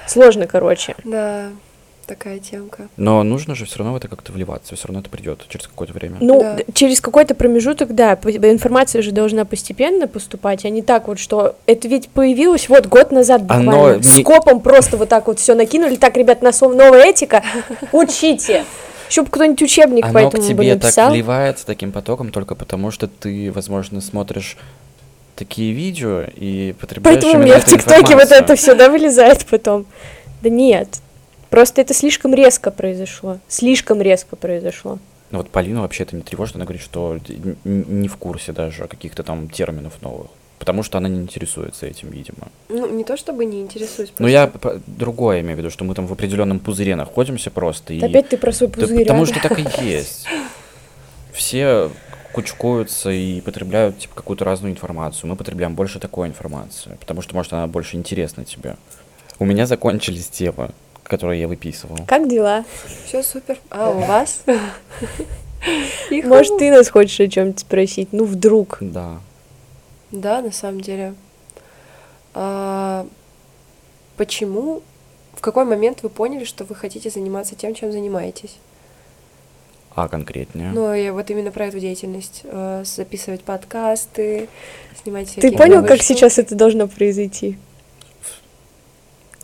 Сложно, короче. Да, такая темка. Но нужно же все равно в это как-то вливаться, все равно это придет через какое-то время. Ну, Да. через какой-то промежуток, да, по- информация же должна постепенно поступать, а не так вот, что это ведь появилось вот год назад буквально. Оно не- Скопом просто вот так вот все накинули. Так, ребят, на сов- новая этика, [laughs] учите. Чтобы кто-нибудь учебник по Оно к этому бы тебе так написал. вливается таким потоком только потому, что ты, возможно, смотришь такие видео и потребляешь Поэтому у меня в ТикТоке вот это все, да, вылезает потом. Да нет. Просто это слишком резко произошло. Слишком резко произошло. Ну вот Полину вообще это не тревожит, она говорит, что не в курсе даже каких-то там терминов новых. Потому что она не интересуется этим, видимо. Ну, не то чтобы не интересуюсь. Но я другое имею в виду, что мы там в определенном пузыре находимся просто. И... Опять ты про свой Да пузырь. потому а? что так и есть. Все кучкуются и потребляют типа, какую-то разную информацию. Мы потребляем больше такой информации, потому что, может, она больше интересна тебе. У меня закончились темы, которые я выписывал. Как дела? Все супер. А у вас? [laughs] Может, ты нас хочешь о чем-то спросить? Ну, вдруг. Да. Да, на самом деле. А, почему, в какой момент вы поняли, что вы хотите заниматься тем, чем занимаетесь? А конкретнее? Ну, я вот именно про эту деятельность. э, записывать подкасты, снимать Ты всякие понял, новые как сейчас это должно произойти?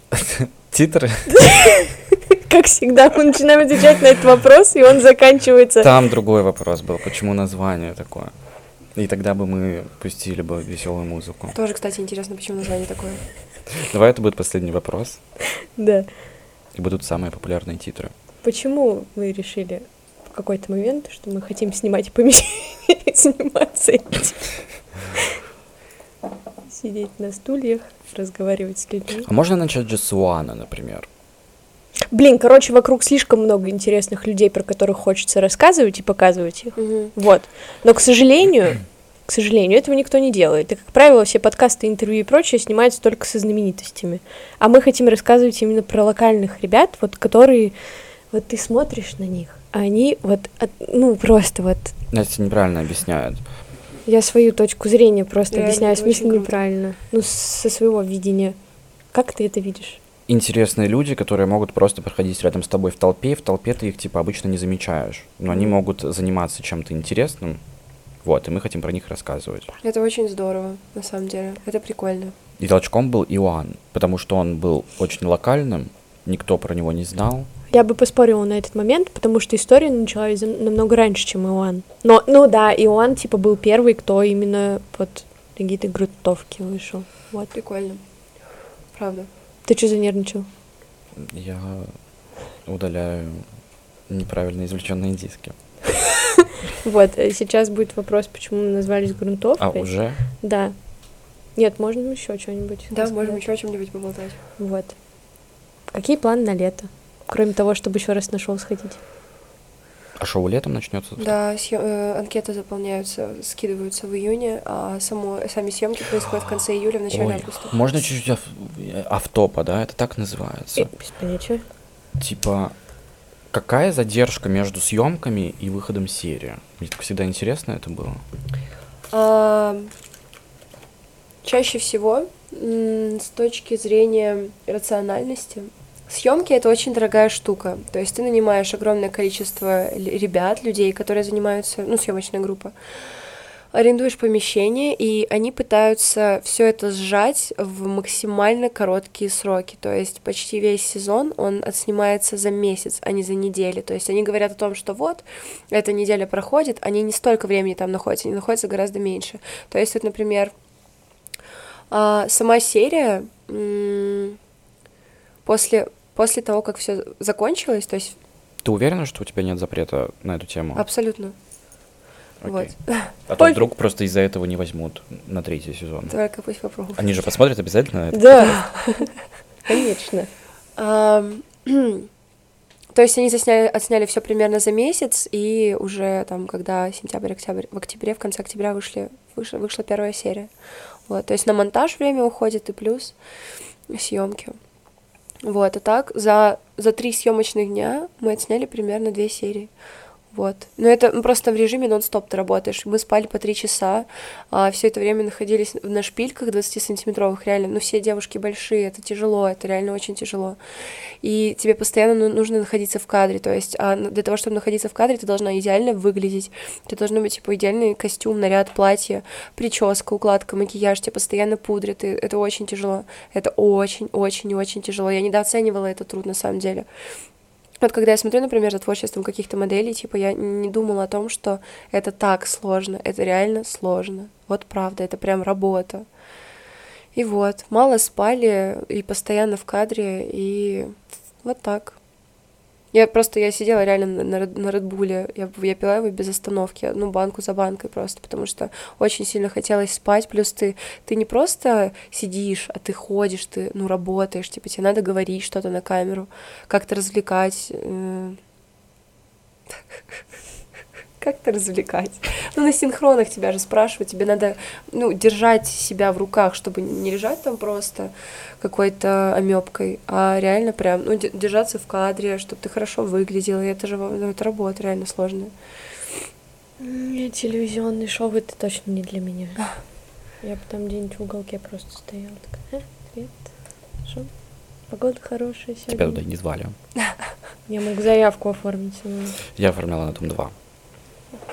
[laughs] Титры? [laughs] Как всегда, мы начинаем отвечать на этот вопрос, и он заканчивается. Там другой вопрос был, почему название такое. И тогда бы мы пустили бы веселую музыку. Тоже, кстати, интересно, почему название такое. Давай это будет последний вопрос. [laughs] Да. И будут самые популярные титры. Почему мы решили в какой-то момент, что мы хотим снимать помещение [laughs] заниматься этим? Сидеть на стульях, разговаривать с людьми. А можно начать же с Уана, например? Блин, короче, вокруг слишком много интересных людей, про которых хочется рассказывать и показывать их. Мгм. Вот. Но, к сожалению, [clears throat] к сожалению, этого никто не делает. И, как правило, все подкасты, интервью и прочее снимаются только со знаменитостями. А мы хотим рассказывать именно про локальных ребят, вот которые... Вот ты смотришь на них, а они вот... от- ну, просто вот... Настя неправильно объясняет. Я свою точку зрения просто Реально, объясняю, в смысле неправильно. Ну, со своего видения. Как ты это видишь? Интересные люди, которые могут просто проходить рядом с тобой в толпе, и в толпе ты их типа обычно не замечаешь. Но они могут заниматься чем-то интересным. Вот, и мы хотим про них рассказывать. Это очень здорово, на самом деле. Это прикольно. И толчком был Иоанн, потому что он был очень локальным, никто про него не знал. Я бы поспорила на этот момент, потому что история началась намного раньше, чем Иоанн. Но, ну да, Иоанн, типа, был первый, кто именно под какие-то грунтовки вышел. Вот. Прикольно. Правда. Ты что занервничал? Я удаляю неправильно извлеченные диски. [laughs] Вот, э, сейчас будет вопрос, почему мы назвались А грунтовкой. уже? Да. Нет, можно еще что-нибудь. Да, можем еще о чем-нибудь поболтать. Вот. Какие планы на лето? Кроме того, чтобы еще раз нашел сходить. А шоу летом начнется? Да, съё- э, анкеты заполняются, скидываются в июне, а само, сами съемки происходят в конце июля, в начале Ой, августа. можно чуть-чуть ав- э, автопа, да? Это так называется. Э, Без понятия. Типа, какая задержка между съемками и выходом серии? Мне так всегда интересно это было. А, чаще всего, с точки зрения рациональности, съемки это очень дорогая штука. То есть ты нанимаешь огромное количество ребят, людей, которые занимаются, ну, съемочная группа. арендуешь помещение, и они пытаются все это сжать в максимально короткие сроки. То есть почти весь сезон он отснимается за месяц, а не за неделю. То есть они говорят о том, что вот, эта неделя проходит, они не столько времени там находятся, они находятся гораздо меньше. То есть вот, например, а, сама серия после, после того, как все закончилось, то есть Ты уверена, что у тебя нет запрета на эту тему? абсолютно, Окей. вот, А то Ой. вдруг просто из-за этого не возьмут на третий сезон. только пусть попробуют. Они же посмотрят обязательно это. Да, [laughs] конечно. [clears throat] То есть они засняли, отсняли все примерно за месяц, и уже там, когда сентябрь, октябрь, в октябре, в конце октября вышли, вышла, вышла первая серия. Вот, то есть на монтаж время уходит и плюс съемки. Вот, а так за, за три съемочных дня мы отсняли примерно две серии. Вот. Но это ну, просто в режиме нон-стоп ты работаешь. Мы спали по три часа, а все это время находились на шпильках 20-сантиметровых, реально. Ну, все девушки большие, это тяжело, это реально очень тяжело. И тебе постоянно ну- нужно находиться в кадре. То есть а для того, чтобы находиться в кадре, ты должна идеально выглядеть. Тебя должен быть, типа, идеальный костюм, наряд, платье, прическа, укладка, макияж, тебя постоянно пудрят. И это очень тяжело. Это очень-очень-очень тяжело. Я недооценивала этот труд, на самом деле. Вот когда я смотрю, например, за творчеством каких-то моделей, типа, я не думала о том, что это так сложно, это реально сложно. Вот правда, это прям работа. И вот, мало спали и постоянно в кадре, и вот так. Я просто, я сидела реально на, на, Ред- на Редбуле, я, я пила его без остановки, одну банку за банкой просто, потому что очень сильно хотелось спать, плюс ты, ты не просто сидишь, а ты ходишь, ты, ну, работаешь, типа, тебе надо говорить что-то на камеру, как-то развлекать. Как-то развлекать. Ну, на синхронах тебя же спрашивают, тебе надо, ну, держать себя в руках, чтобы не лежать там просто какой-то амебкой, а реально прям, ну, де- держаться в кадре, чтобы ты хорошо выглядела, и это же, ну, это работа реально сложная. Нет, телевизионный шоу это точно не для меня. Я бы там где-нибудь в уголке просто стояла. Такая, «Э, привет, что? Погода хорошая сегодня. Тебя туда не звали. [laughs] Я мог заявку оформить. но Я оформляла на Дом 2.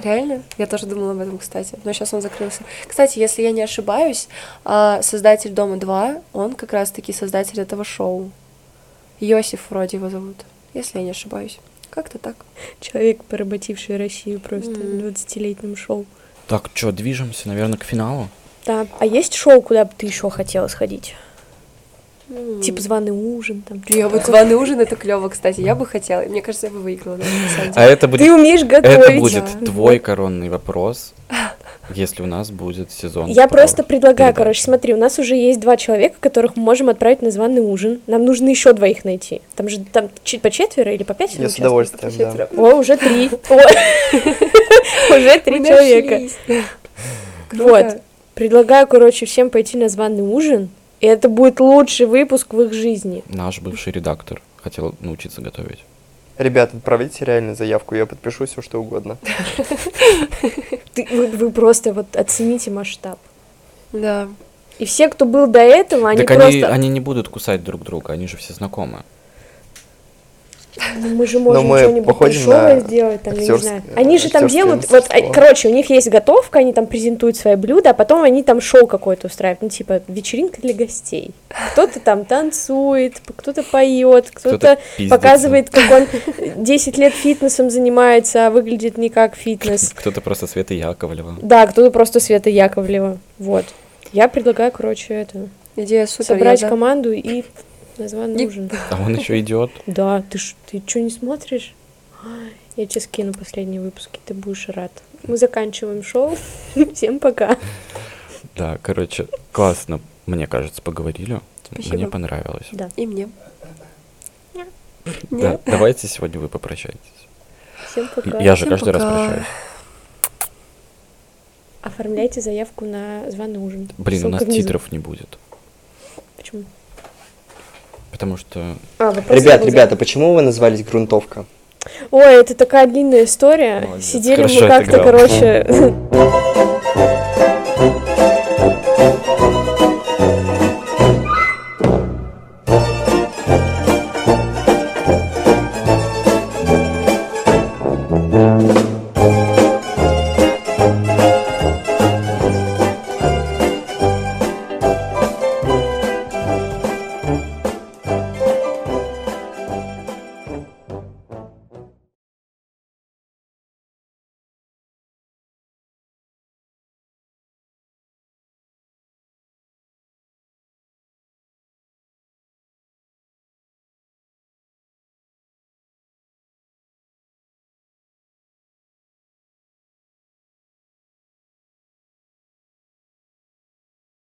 Реально? Я тоже думала об этом, кстати. Но сейчас он закрылся. Кстати, если я не ошибаюсь, а, создатель Дома 2, он как раз-таки создатель этого шоу. Йосиф вроде его зовут, если я не ошибаюсь. Как-то так. Человек, поработивший Россию просто Мгм. в 20-летнем шоу. Так, что, движемся, наверное, к финалу? Да. А есть шоу, куда бы ты еще хотела сходить? М. Типа званый ужин там. Я вот званый ужин это клево, кстати. Я бы хотела. Мне кажется, я бы выиграла, А это будет, Ты умеешь готовить. это будет да. твой коронный вопрос, если у нас будет сезон. Я про просто предлагаю, передачи. короче, смотри, у нас уже есть два человека, которых мы можем отправить на званый ужин. Нам нужно еще двоих найти. Там же там чуть по четверо или по пятеро Я с удовольствием, да. О, уже три. [laughs] О, Уже три человека. Вот. Предлагаю, короче, всем пойти на званый ужин. И это будет лучший выпуск в их жизни. Наш бывший редактор хотел научиться готовить. Ребят, отправите реально заявку, я подпишу все что угодно. Вы, просто вот оцените масштаб. Да. И все, кто был до этого, они просто... они, они не будут кусать друг друга, они же все знакомы. Ну, мы же можем что-нибудь дешевое сделать, там, я не знаю. Они же там делают, вот, а, мастерство. короче, у них есть готовка, они там презентуют свои блюда, а потом они там шоу какое-то устраивают, ну, типа, вечеринка для гостей. Кто-то там танцует, кто-то поет, кто-то пиздится. показывает, как он 10 лет фитнесом занимается, а выглядит не как фитнес. Кто-то просто Света Яковлева. Да, кто-то просто Света Яковлева. Вот. Я предлагаю, короче, это, Идея супер. собрать я за. команду и названный И- ужин. А он еще идет. Да, ты ж, ты что не смотришь? Ай, Я тебе скину последние выпуски, ты будешь рад. Мы заканчиваем шоу. [laughs] Всем пока. Да, короче, классно, мне кажется, поговорили. Спасибо. Мне понравилось. Да. И мне. Да, давайте сегодня вы попрощаетесь. Всем пока. Я же Всем каждый раз пока. прощаюсь. Оформляйте заявку на званый ужин. Блин, у Ссылка нас внизу. титров не будет. Почему? Потому что А, Ребят, был ребята, почему вы назвались грунтовка? Ой, это такая длинная история. Молодец, Сидели хорошо мы как-то, короче, [laughs]